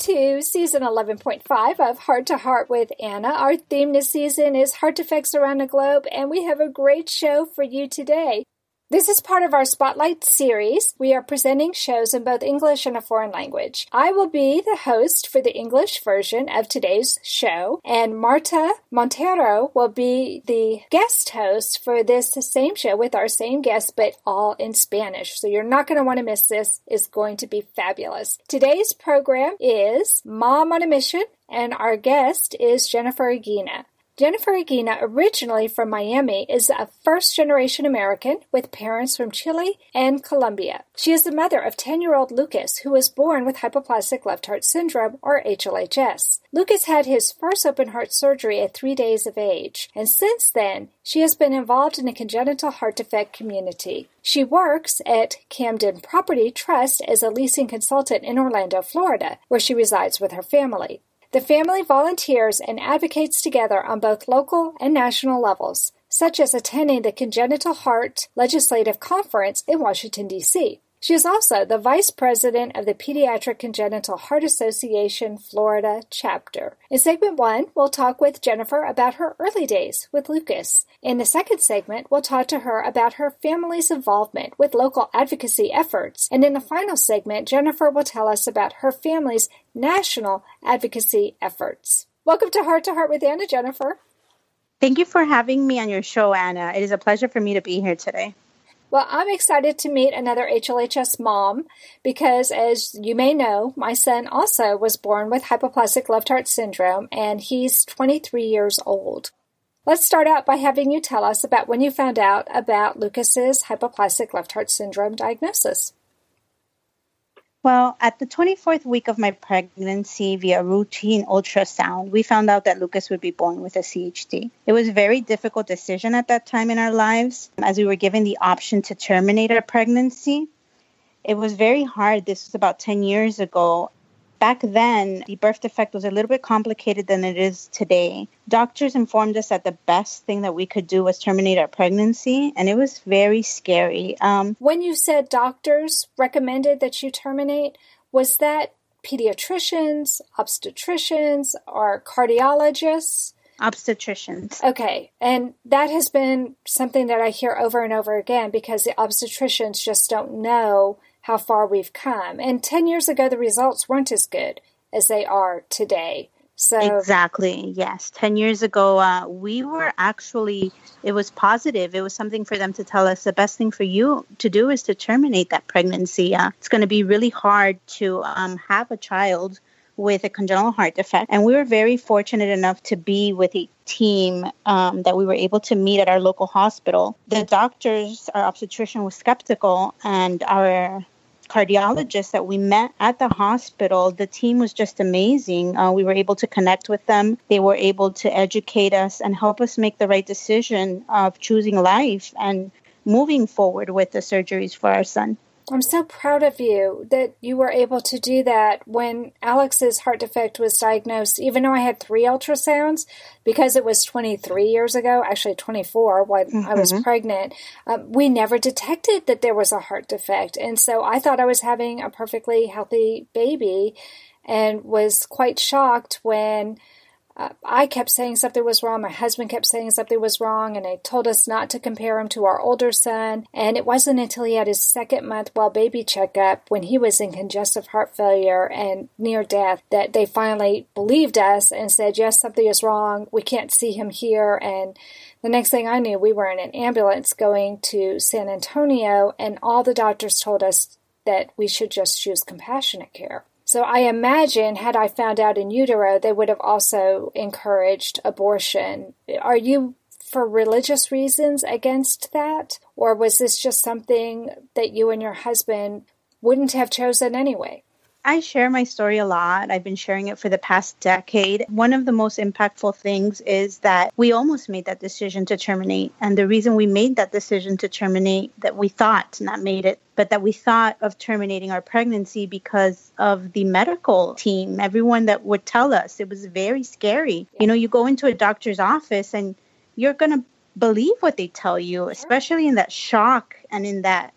to season 11.5 of Heart to Heart with Anna. Our theme this season is Heart Defects Around the Globe, and we have a great show for you today. This is part of our Spotlight series. We are presenting shows in both English and a foreign language. I will be the host for the English version of today's show, and Marta Montero will be the guest host for this same show with our same guest, but all in Spanish. So you're not going to want to miss this. It's going to be fabulous. Today's program is Mom on a Mission, and our guest is Jennifer Iguina. Jennifer Iguina, originally from Miami, is a first generation American with parents from Chile and Colombia. She is the mother of 10 year old Lucas, who was born with hypoplastic left heart syndrome, or HLHS. Lucas had his first open heart surgery at three days of age, and since then, she has been involved in the congenital heart defect community. She works at Camden Property Trust as a leasing consultant in Orlando, Florida, where she resides with her family. The family volunteers and advocates together on both local and national levels, such as attending the Congenital Heart Legislative Conference in Washington, D.C. She is also the vice president of the Pediatric Congenital Heart Association Florida chapter. In segment one, we'll talk with Jennifer about her early days with Lucas. In the second segment, we'll talk to her about her family's involvement with local advocacy efforts. And in the final segment, Jennifer will tell us about her family's national advocacy efforts. Welcome to Heart to Heart with Anna, Jennifer. Thank you for having me on your show, Anna. It is a pleasure for me to be here today. Well, I'm excited to meet another HLHS mom because, as you may know, my son also was born with hypoplastic left heart syndrome and he's 23 years old. Let's start out by having you tell us about when you found out about Lucas's hypoplastic left heart syndrome diagnosis. Well, at the 24th week of my pregnancy, via routine ultrasound, we found out that Lucas would be born with a CHD. It was a very difficult decision at that time in our lives as we were given the option to terminate our pregnancy. It was very hard. This was about 10 years ago back then, the birth defect was a little bit complicated than it is today. Doctors informed us that the best thing that we could do was terminate our pregnancy, and it was very scary. Um, when you said doctors recommended that you terminate, was that pediatricians, obstetricians, or cardiologists? obstetricians. Okay. And that has been something that I hear over and over again because the obstetricians just don't know how far we've come. And 10 years ago, the results weren't as good as they are today. So exactly, yes. Ten years ago, uh, we were actually it was positive. It was something for them to tell us the best thing for you to do is to terminate that pregnancy. Uh, it's going to be really hard to um, have a child with a congenital heart defect, and we were very fortunate enough to be with a team um, that we were able to meet at our local hospital. The doctors, our obstetrician was skeptical, and our cardiologists that we met at the hospital, the team was just amazing. Uh, we were able to connect with them. They were able to educate us and help us make the right decision of choosing life and moving forward with the surgeries for our son. I'm so proud of you that you were able to do that when Alex's heart defect was diagnosed. Even though I had three ultrasounds, because it was 23 years ago, actually 24 when mm-hmm. I was mm-hmm. pregnant, um, we never detected that there was a heart defect. And so I thought I was having a perfectly healthy baby and was quite shocked when I kept saying something was wrong. My husband kept saying something was wrong, and they told us not to compare him to our older son. And it wasn't until he had his second month well baby checkup when he was in congestive heart failure and near death that they finally believed us and said, Yes, something is wrong. We can't see him here. And the next thing I knew, we were in an ambulance going to San Antonio, and all the doctors told us that we should just choose compassionate care. So I imagine, had I found out in utero, they would have also encouraged abortion. Are you, for religious reasons, against that? Or was this just something that you and your husband wouldn't have chosen anyway? I share my story a lot. I've been sharing it for the past decade. One of the most impactful things is that we almost made that decision to terminate. And the reason we made that decision to terminate, that we thought, not made it, but that we thought of terminating our pregnancy because of the medical team, everyone that would tell us. It was very scary. You know, you go into a doctor's office and you're going to believe what they tell you, especially in that shock and in that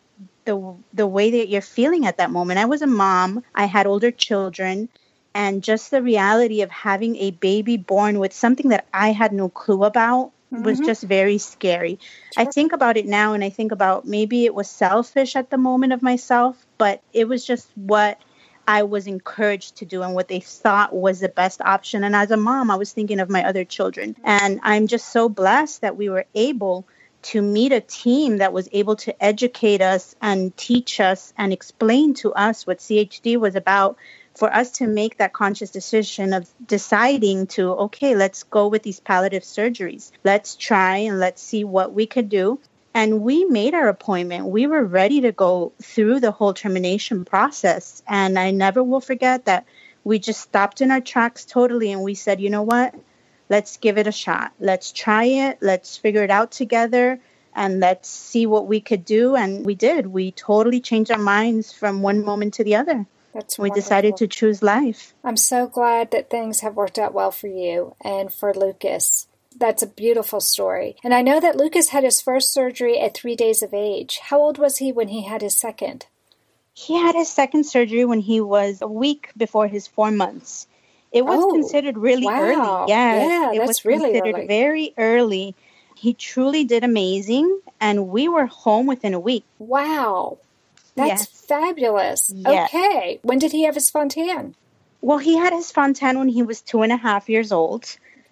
the the way that you're feeling at that moment. I was a mom. I had older children, And just the reality of having a baby born with something that I had no clue about mm-hmm. was just very scary. Sure. I think about it now and I think about maybe it was selfish at the moment of myself, but it was just what I was encouraged to do and what they thought was the best option. And as a mom, I was thinking of my other children. And I'm just so blessed that we were able to meet a team that was able to educate us and teach us and explain to us what CHD was about for us to make that conscious decision of deciding to, okay, let's go with these palliative surgeries. Let's try and let's see what we could do. And we made our appointment. We were ready to go through the whole termination process. And I never will forget that we just stopped in our tracks totally and we said, you know what? Let's give it a shot. Let's try it. Let's figure it out together and let's see what we could do. And we did. We totally changed our minds from one moment to the other. That's we decided to choose life. I'm so glad that things have worked out well for you and for Lucas. That's a beautiful story. And I know that Lucas had his first surgery at three days of age. How old was he when he had his second? He had his second surgery when he was a week before his four months. It was oh, considered really wow. early. Yes, yeah, it was really considered early. very early. He truly did amazing, and we were home within a week. Wow, that's yes. fabulous. Yes. Okay, when did he have his Fontan? Well, he had his Fontan when he was two and a half years old.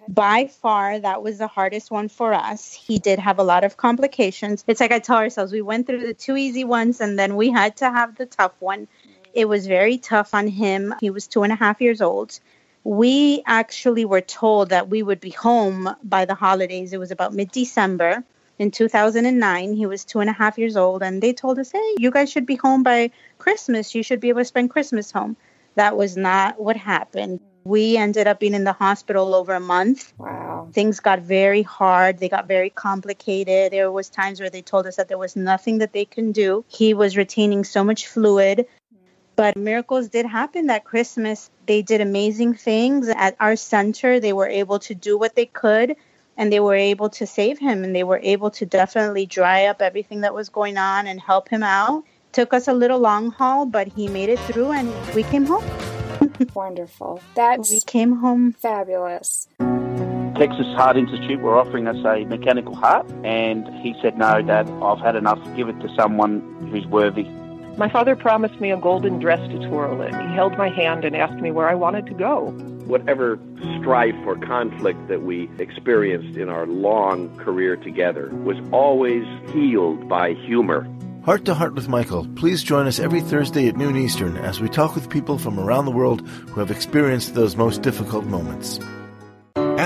Okay. By far, that was the hardest one for us. He did have a lot of complications. It's like I tell ourselves, we went through the two easy ones and then we had to have the tough one. Mm-hmm. It was very tough on him. He was two and a half years old we actually were told that we would be home by the holidays. It was about mid December in 2009. He was two and a half years old, and they told us, hey, you guys should be home by Christmas. You should be able to spend Christmas home. That was not what happened. We ended up being in the hospital over a month. Wow. Things got very hard. They got very complicated. There was times where they told us that there was nothing that they can do. He was retaining so much fluid but miracles did happen that Christmas. They did amazing things at our center. They were able to do what they could and they were able to save him and they were able to definitely dry up everything that was going on and help him out. Took us a little long haul, but he made it through and we came home. Wonderful. That's we came home fabulous. Texas Heart Institute were offering us a mechanical heart, and he said, No, Dad, I've had enough. Give it to someone who's worthy. My father promised me a golden dress to twirl in. He held my hand and asked me where I wanted to go. Whatever strife or conflict that we experienced in our long career together was always healed by humor. Heart to Heart with Michael. Please join us every Thursday at noon Eastern as we talk with people from around the world who have experienced those most difficult moments.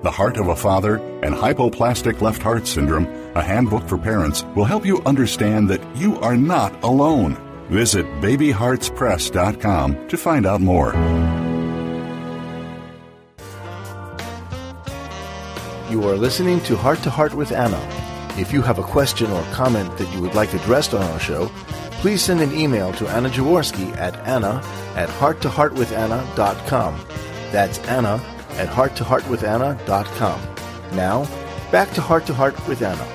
The Heart of a Father, and Hypoplastic Left Heart Syndrome, a handbook for parents, will help you understand that you are not alone. Visit babyheartspress.com to find out more. You are listening to Heart to Heart with Anna. If you have a question or comment that you would like addressed on our show, please send an email to Anna Jaworski at anna at hearttoheartwithanna.com. That's Anna at hearttoheartwithanna.com. Now, back to Heart to Heart with Anna.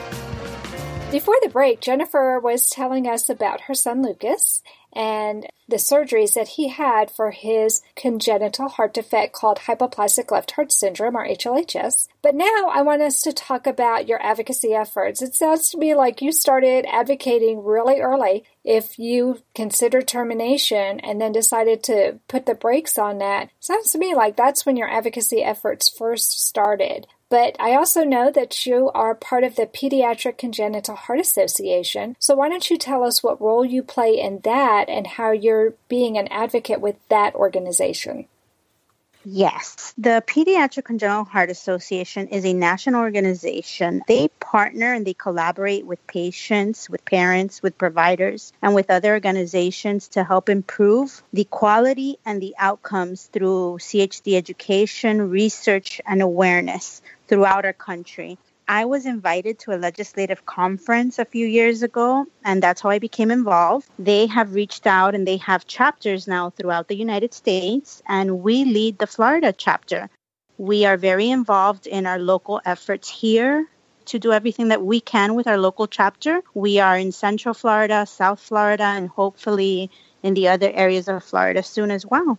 Before the break, Jennifer was telling us about her son Lucas and the surgeries that he had for his congenital heart defect called hypoplastic left heart syndrome or HLHS. But now I want us to talk about your advocacy efforts. It sounds to me like you started advocating really early. If you considered termination and then decided to put the brakes on that, sounds to me like that's when your advocacy efforts first started. But I also know that you are part of the Pediatric Congenital Heart Association. So why don't you tell us what role you play in that and how you're being an advocate with that organization? Yes, the Pediatric Congenital Heart Association is a national organization. They partner and they collaborate with patients, with parents, with providers, and with other organizations to help improve the quality and the outcomes through CHD education, research, and awareness throughout our country. I was invited to a legislative conference a few years ago, and that's how I became involved. They have reached out and they have chapters now throughout the United States, and we lead the Florida chapter. We are very involved in our local efforts here to do everything that we can with our local chapter. We are in Central Florida, South Florida, and hopefully in the other areas of Florida soon as well.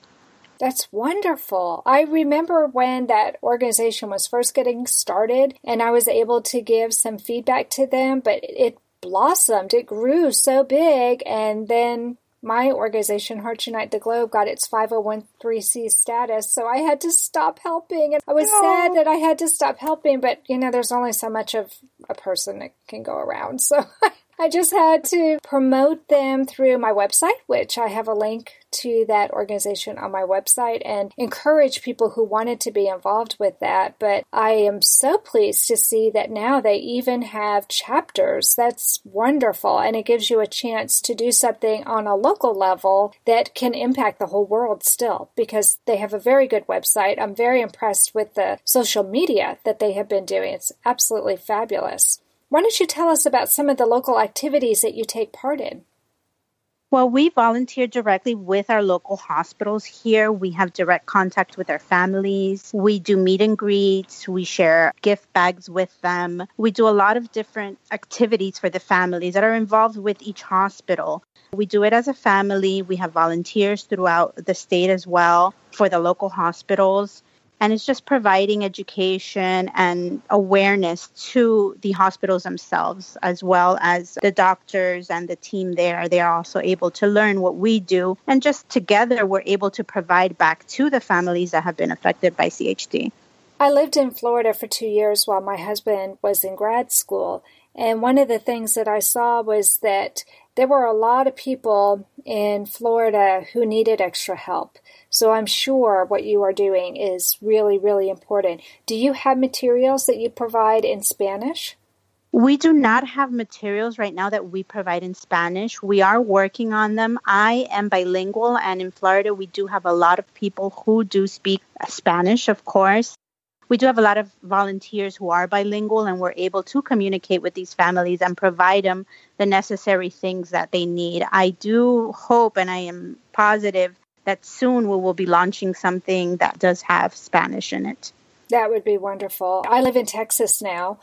That's wonderful. I remember when that organization was first getting started and I was able to give some feedback to them, but it blossomed. It grew so big and then my organization, Hearts Unite the Globe, got its 501c status, so I had to stop helping. And I was sad that I had to stop helping, but you know, there's only so much of a person that can go around. So I just had to promote them through my website, which I have a link to that organization on my website and encourage people who wanted to be involved with that. But I am so pleased to see that now they even have chapters. That's wonderful. And it gives you a chance to do something on a local level that can impact the whole world still because they have a very good website. I'm very impressed with the social media that they have been doing. It's absolutely fabulous. Why don't you tell us about some of the local activities that you take part in? Well, we volunteer directly with our local hospitals here. We have direct contact with our families. We do meet and greets. We share gift bags with them. We do a lot of different activities for the families that are involved with each hospital. We do it as a family. We have volunteers throughout the state as well for the local hospitals and it's just providing education and awareness to the hospitals themselves as well as the doctors and the team there. They are also able to learn what we do. And just together we're able to provide back to the families that have been affected by CHD. I lived in Florida for 2 years while my husband was in grad school. And one of the things that I saw was that there were a lot of people in Florida who needed extra help. So I'm sure what you are doing is really, really important. Do you have materials that you provide in Spanish? We do not have materials right now that we provide in Spanish. We are working on them. I am bilingual, and in Florida, we do have a lot of people who do speak Spanish, of course. We do have a lot of volunteers who are bilingual, and we're able to communicate with these families and provide them the necessary things that they need. I do hope and I am positive that soon we will be launching something that does have Spanish in it. That would be wonderful. I live in Texas now.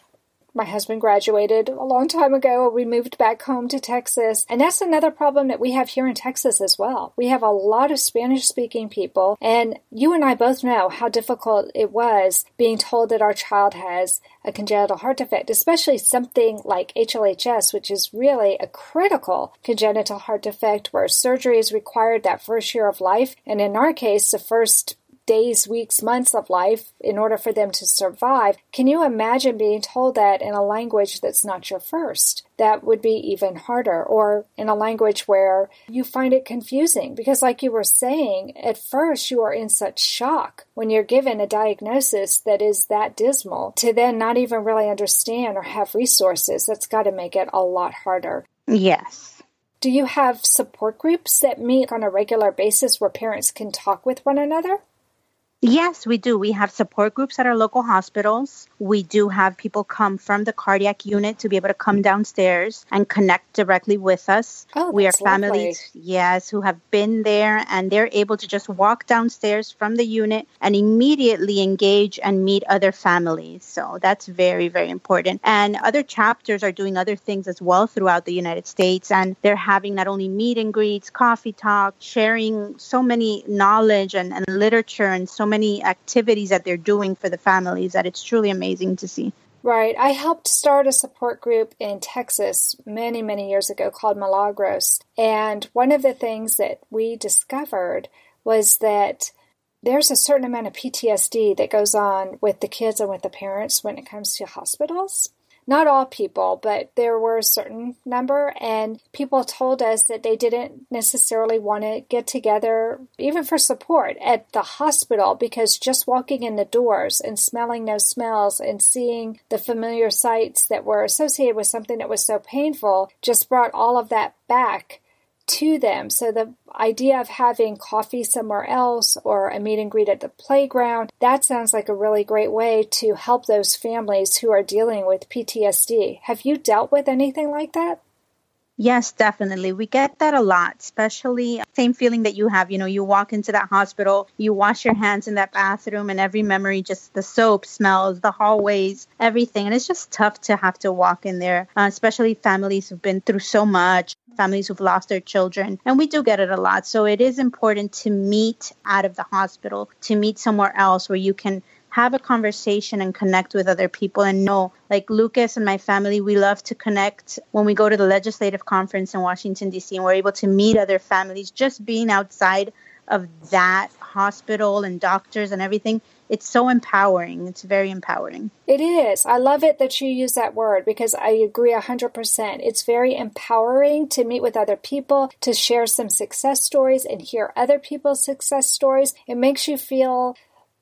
My husband graduated a long time ago. We moved back home to Texas. And that's another problem that we have here in Texas as well. We have a lot of Spanish speaking people. And you and I both know how difficult it was being told that our child has a congenital heart defect, especially something like HLHS, which is really a critical congenital heart defect where surgery is required that first year of life. And in our case, the first days, weeks, months of life in order for them to survive. Can you imagine being told that in a language that's not your first? That would be even harder, or in a language where you find it confusing. Because, like you were saying, at first you are in such shock when you're given a diagnosis that is that dismal to then not even really understand or have resources. That's got to make it a lot harder. Yes. Do you have support groups that meet on a regular basis where parents can talk with one another? Yes, we do. We have support groups at our local hospitals. We do have people come from the cardiac unit to be able to come downstairs and connect directly with us. Oh, we are families, lovely. yes, who have been there and they're able to just walk downstairs from the unit and immediately engage and meet other families. So that's very, very important. And other chapters are doing other things as well throughout the United States. And they're having not only meet and greets, coffee talk, sharing so many knowledge and, and literature and so many activities that they're doing for the families that it's truly amazing to see. Right. I helped start a support group in Texas many, many years ago called Milagros. And one of the things that we discovered was that there's a certain amount of PTSD that goes on with the kids and with the parents when it comes to hospitals not all people, but there were a certain number, and people told us that they didn't necessarily want to get together, even for support, at the hospital because just walking in the doors and smelling those smells and seeing the familiar sights that were associated with something that was so painful just brought all of that back to them. So the idea of having coffee somewhere else or a meet and greet at the playground, that sounds like a really great way to help those families who are dealing with PTSD. Have you dealt with anything like that? Yes, definitely. We get that a lot, especially same feeling that you have. You know, you walk into that hospital, you wash your hands in that bathroom, and every memory just the soap smells, the hallways, everything. And it's just tough to have to walk in there, uh, especially families who've been through so much, families who've lost their children. And we do get it a lot. So it is important to meet out of the hospital, to meet somewhere else where you can have a conversation and connect with other people and know like lucas and my family we love to connect when we go to the legislative conference in washington d.c and we're able to meet other families. Just being outside of that hospital and doctors and everything it's so empowering. It's very empowering. It is. I love it that you use that word because i agree 100% it's very empowering to meet with other people to share some success stories and hear other people's success stories. It makes you feel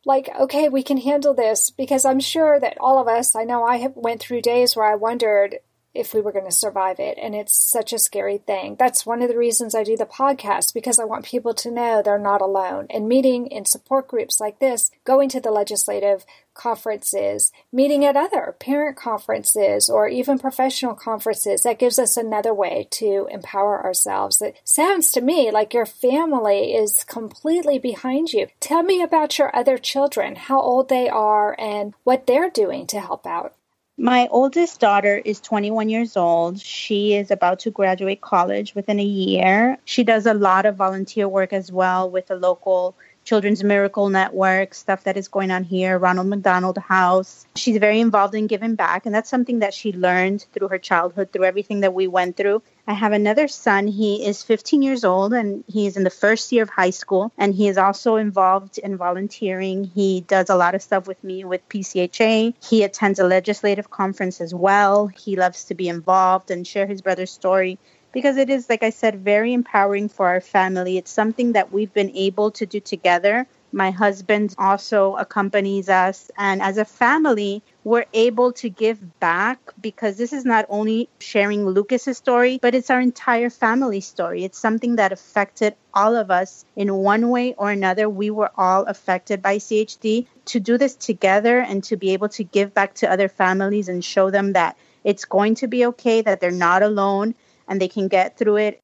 like okay we can handle this because i'm sure that all of us i know i have went through days where i wondered if we were going to survive it. And it's such a scary thing. That's one of the reasons I do the podcast because I want people to know they're not alone. And meeting in support groups like this, going to the legislative conferences, meeting at other parent conferences or even professional conferences, that gives us another way to empower ourselves. It sounds to me like your family is completely behind you. Tell me about your other children, how old they are, and what they're doing to help out. My oldest daughter is 21 years old. She is about to graduate college within a year. She does a lot of volunteer work as well with the local Children's Miracle Network, stuff that is going on here, Ronald McDonald House. She's very involved in giving back, and that's something that she learned through her childhood, through everything that we went through. I have another son. He is 15 years old and he's in the first year of high school. And he is also involved in volunteering. He does a lot of stuff with me with PCHA. He attends a legislative conference as well. He loves to be involved and share his brother's story because it is, like I said, very empowering for our family. It's something that we've been able to do together. My husband also accompanies us. And as a family, we're able to give back because this is not only sharing Lucas's story, but it's our entire family story. It's something that affected all of us in one way or another. We were all affected by CHD. To do this together and to be able to give back to other families and show them that it's going to be okay, that they're not alone, and they can get through it,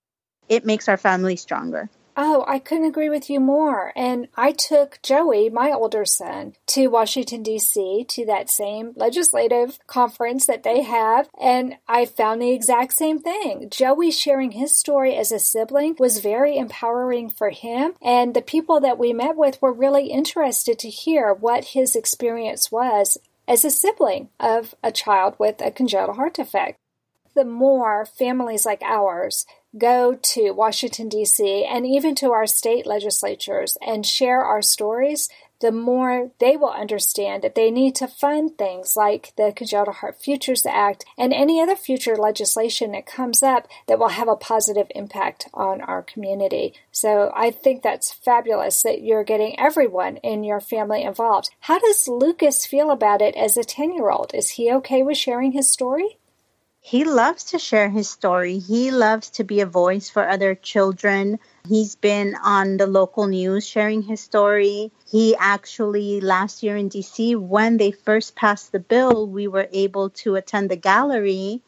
it makes our family stronger. Oh, I couldn't agree with you more. And I took Joey, my older son, to Washington, D.C., to that same legislative conference that they have. And I found the exact same thing. Joey sharing his story as a sibling was very empowering for him. And the people that we met with were really interested to hear what his experience was as a sibling of a child with a congenital heart defect the more families like ours go to Washington, D.C., and even to our state legislatures and share our stories, the more they will understand that they need to fund things like the Congenital Heart Futures Act and any other future legislation that comes up that will have a positive impact on our community. So I think that's fabulous that you're getting everyone in your family involved. How does Lucas feel about it as a 10 year old? Is he okay with sharing his story? He loves to share his story. He loves to be a voice for other children. He's been on the local news sharing his story. He actually, last year in DC, when they first passed the bill, we were able to attend the gallery.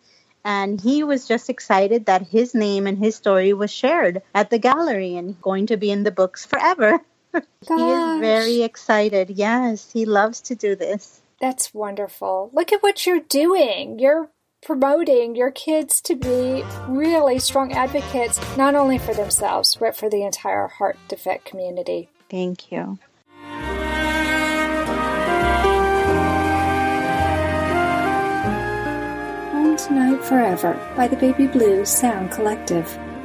And he was just excited that his name and his story was shared at the gallery and going to be in the books forever. he is very excited. Yes, he loves to do this. That's wonderful. Look at what you're doing. You're promoting your kids to be really strong advocates, not only for themselves, but for the entire heart defect community. Thank you. Home Tonight Forever by the Baby Blue Sound Collective.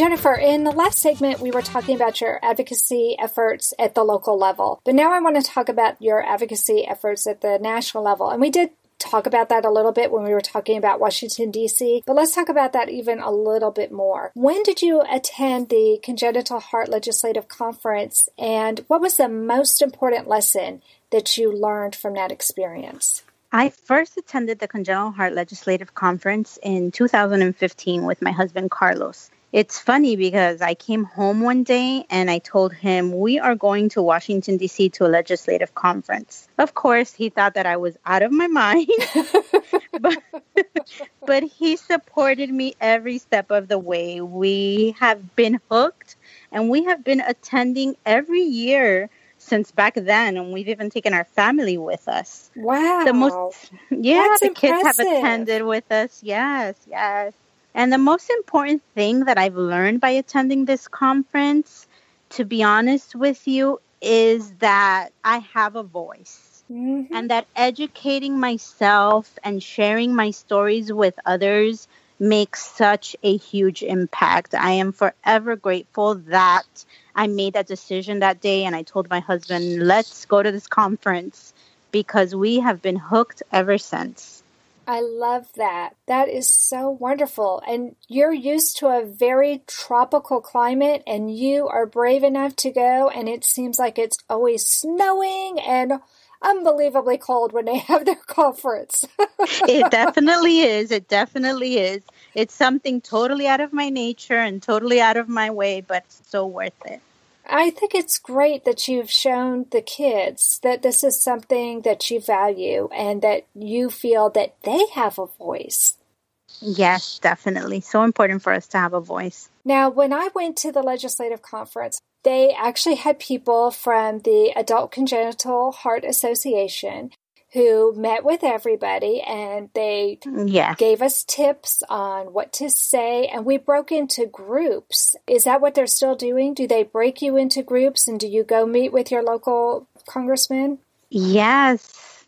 Jennifer, in the last segment, we were talking about your advocacy efforts at the local level. But now I want to talk about your advocacy efforts at the national level. And we did talk about that a little bit when we were talking about Washington, D.C., but let's talk about that even a little bit more. When did you attend the Congenital Heart Legislative Conference, and what was the most important lesson that you learned from that experience? I first attended the Congenital Heart Legislative Conference in 2015 with my husband Carlos. It's funny because I came home one day and I told him, We are going to Washington, D.C. to a legislative conference. Of course, he thought that I was out of my mind, but, but he supported me every step of the way. We have been hooked and we have been attending every year since back then, and we've even taken our family with us. Wow. The most, yeah, That's the impressive. kids have attended with us. Yes, yes. And the most important thing that I've learned by attending this conference, to be honest with you, is that I have a voice. Mm-hmm. And that educating myself and sharing my stories with others makes such a huge impact. I am forever grateful that I made that decision that day and I told my husband, let's go to this conference because we have been hooked ever since. I love that. That is so wonderful. And you're used to a very tropical climate and you are brave enough to go and it seems like it's always snowing and unbelievably cold when they have their conference. it definitely is. It definitely is. It's something totally out of my nature and totally out of my way, but so worth it. I think it's great that you've shown the kids that this is something that you value and that you feel that they have a voice. Yes, definitely. So important for us to have a voice. Now, when I went to the legislative conference, they actually had people from the Adult Congenital Heart Association who met with everybody and they yeah. gave us tips on what to say and we broke into groups. Is that what they're still doing? Do they break you into groups and do you go meet with your local congressman? Yes.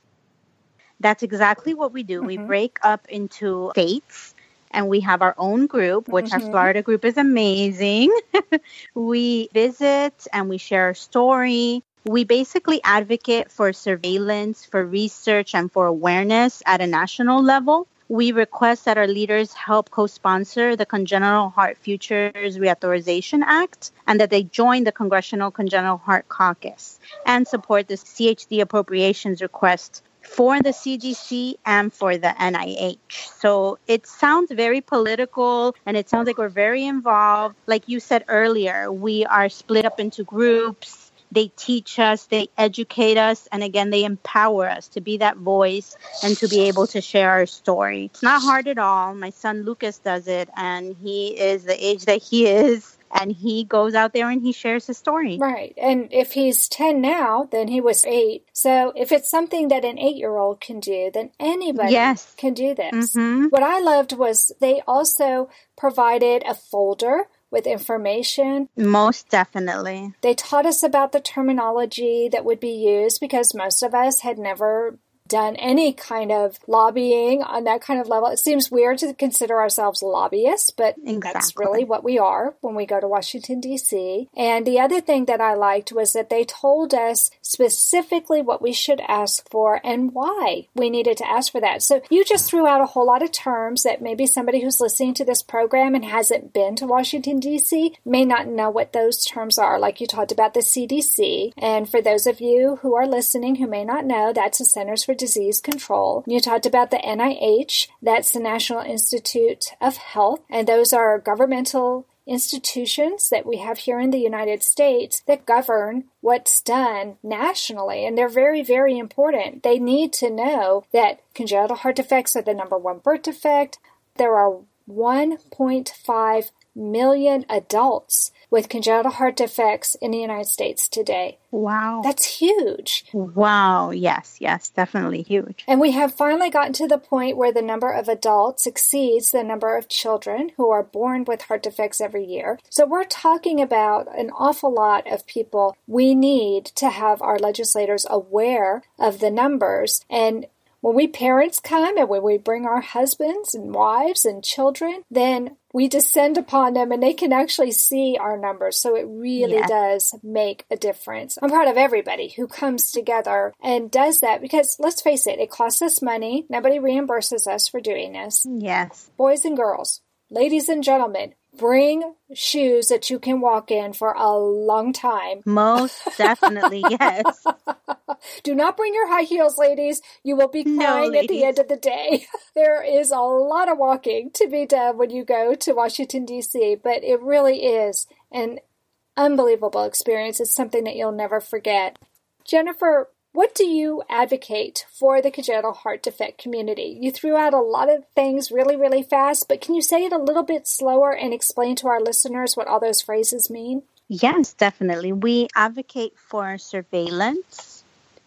That's exactly what we do. Mm-hmm. We break up into states and we have our own group, which mm-hmm. our Florida group is amazing. we visit and we share a story. We basically advocate for surveillance, for research, and for awareness at a national level. We request that our leaders help co sponsor the Congenital Heart Futures Reauthorization Act and that they join the Congressional Congenital Heart Caucus and support the CHD appropriations request for the CDC and for the NIH. So it sounds very political and it sounds like we're very involved. Like you said earlier, we are split up into groups they teach us, they educate us, and again, they empower us to be that voice and to be able to share our story. It's not hard at all. My son Lucas does it, and he is the age that he is. And he goes out there and he shares his story. Right. And if he's 10 now, then he was 8. So if it's something that an 8 year old can do, then anybody yes. can do this. Mm-hmm. What I loved was they also provided a folder with information. Most definitely. They taught us about the terminology that would be used because most of us had never done any kind of lobbying on that kind of level. It seems weird to consider ourselves lobbyists, but exactly. that's really what we are when we go to Washington, D.C. And the other thing that I liked was that they told us specifically what we should ask for and why we needed to ask for that. So you just threw out a whole lot of terms that maybe somebody who's listening to this program and hasn't been to Washington, D.C. may not know what those terms are. Like you talked about the CDC. And for those of you who are listening who may not know, that's the Centers for Disease Control. You talked about the NIH, that's the National Institute of Health, and those are governmental institutions that we have here in the United States that govern what's done nationally, and they're very, very important. They need to know that congenital heart defects are the number one birth defect. There are 1.5 million adults with congenital heart defects in the United States today. Wow. That's huge. Wow. Yes, yes, definitely huge. And we have finally gotten to the point where the number of adults exceeds the number of children who are born with heart defects every year. So we're talking about an awful lot of people. We need to have our legislators aware of the numbers and When we parents come and when we bring our husbands and wives and children, then we descend upon them and they can actually see our numbers. So it really yes. does make a difference. I'm proud of everybody who comes together and does that because let's face it, it costs us money. Nobody reimburses us for doing this. Yes. Boys and girls, ladies and gentlemen, bring shoes that you can walk in for a long time. Most definitely, yes. Do not bring your high heels, ladies. You will be crying no, at the end of the day. there is a lot of walking to be done when you go to Washington, D.C., but it really is an unbelievable experience. It's something that you'll never forget. Jennifer, what do you advocate for the congenital heart defect community? You threw out a lot of things really, really fast, but can you say it a little bit slower and explain to our listeners what all those phrases mean? Yes, definitely. We advocate for surveillance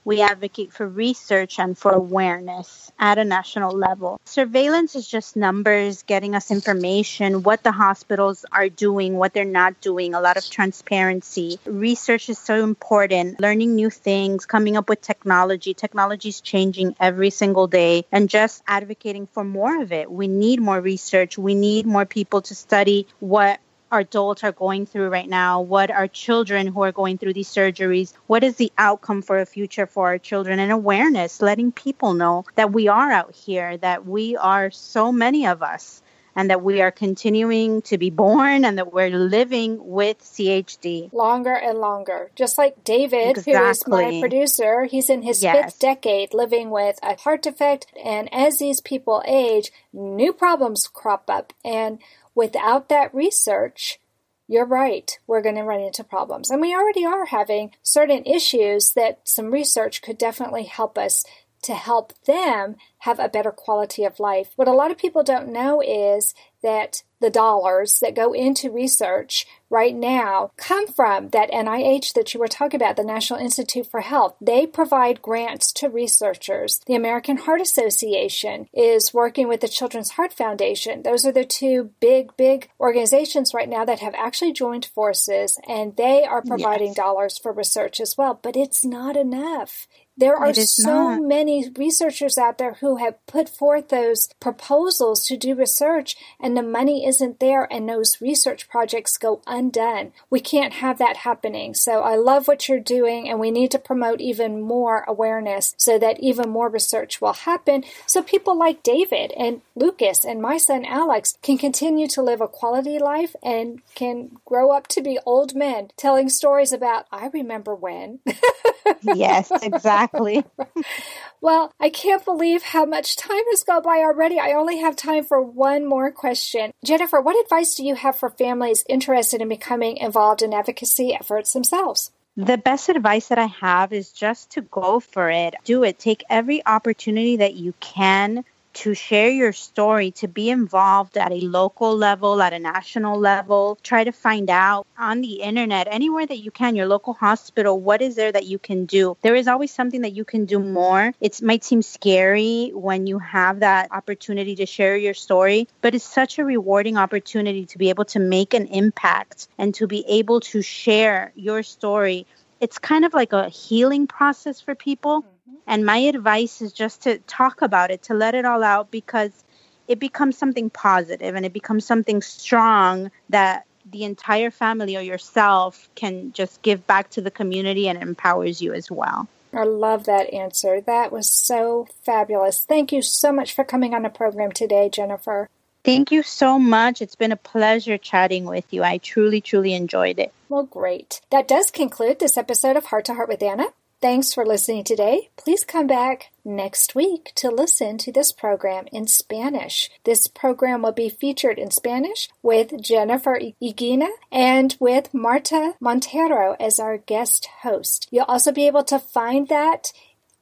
we advocate for research and for awareness at a national level. Surveillance is just numbers getting us information, what the hospitals are doing, what they're not doing, a lot of transparency. Research is so important, learning new things, coming up with technology. Technology is changing every single day, and just advocating for more of it. We need more research. We need more people to study what our adults are going through right now, what our children who are going through these surgeries, what is the outcome for a future for our children, and awareness, letting people know that we are out here, that we are so many of us, and that we are continuing to be born and that we're living with CHD. Longer and longer. Just like David, exactly. who is my producer, he's in his yes. fifth decade living with a heart defect. And as these people age, new problems crop up. And Without that research, you're right, we're going to run into problems. And we already are having certain issues that some research could definitely help us to help them have a better quality of life. What a lot of people don't know is that the dollars that go into research right now come from that NIH that you were talking about, the National Institute for Health. They provide grants to researchers. The American Heart Association is working with the Children's Heart Foundation. Those are the two big, big organizations right now that have actually joined forces and they are providing yes. dollars for research as well. But it's not enough. There are so not. many researchers out there who have put forth those proposals to do research and the money isn't there and those research projects go undone. We can't have that happening. So I love what you're doing and we need to promote even more awareness so that even more research will happen so people like David and Lucas and my son Alex can continue to live a quality life and can grow up to be old men telling stories about I remember when. yes, exactly exactly. well, I can't believe how much time has gone by already. I only have time for one more question. Jennifer, what advice do you have for families interested in becoming involved in advocacy efforts themselves? The best advice that I have is just to go for it. Do it. Take every opportunity that you can to share your story, to be involved at a local level, at a national level. Try to find out on the internet, anywhere that you can, your local hospital, what is there that you can do? There is always something that you can do more. It might seem scary when you have that opportunity to share your story, but it's such a rewarding opportunity to be able to make an impact and to be able to share your story. It's kind of like a healing process for people and my advice is just to talk about it, to let it all out because it becomes something positive and it becomes something strong that the entire family or yourself can just give back to the community and empowers you as well. I love that answer. That was so fabulous. Thank you so much for coming on the program today, Jennifer. Thank you so much. It's been a pleasure chatting with you. I truly, truly enjoyed it. Well, great. That does conclude this episode of Heart to Heart with Anna. Thanks for listening today. Please come back next week to listen to this program in Spanish. This program will be featured in Spanish with Jennifer Iguina and with Marta Montero as our guest host. You'll also be able to find that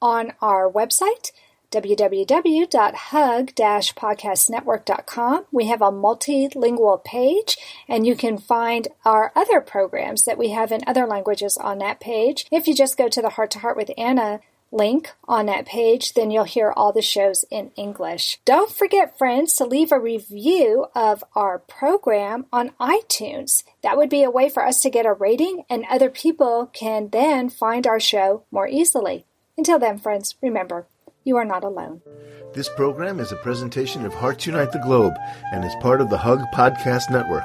on our website www.hug-podcastnetwork.com. We have a multilingual page and you can find our other programs that we have in other languages on that page. If you just go to the Heart to Heart with Anna link on that page, then you'll hear all the shows in English. Don't forget, friends, to leave a review of our program on iTunes. That would be a way for us to get a rating and other people can then find our show more easily. Until then, friends, remember, You are not alone. This program is a presentation of Hearts Unite the Globe and is part of the Hug Podcast Network.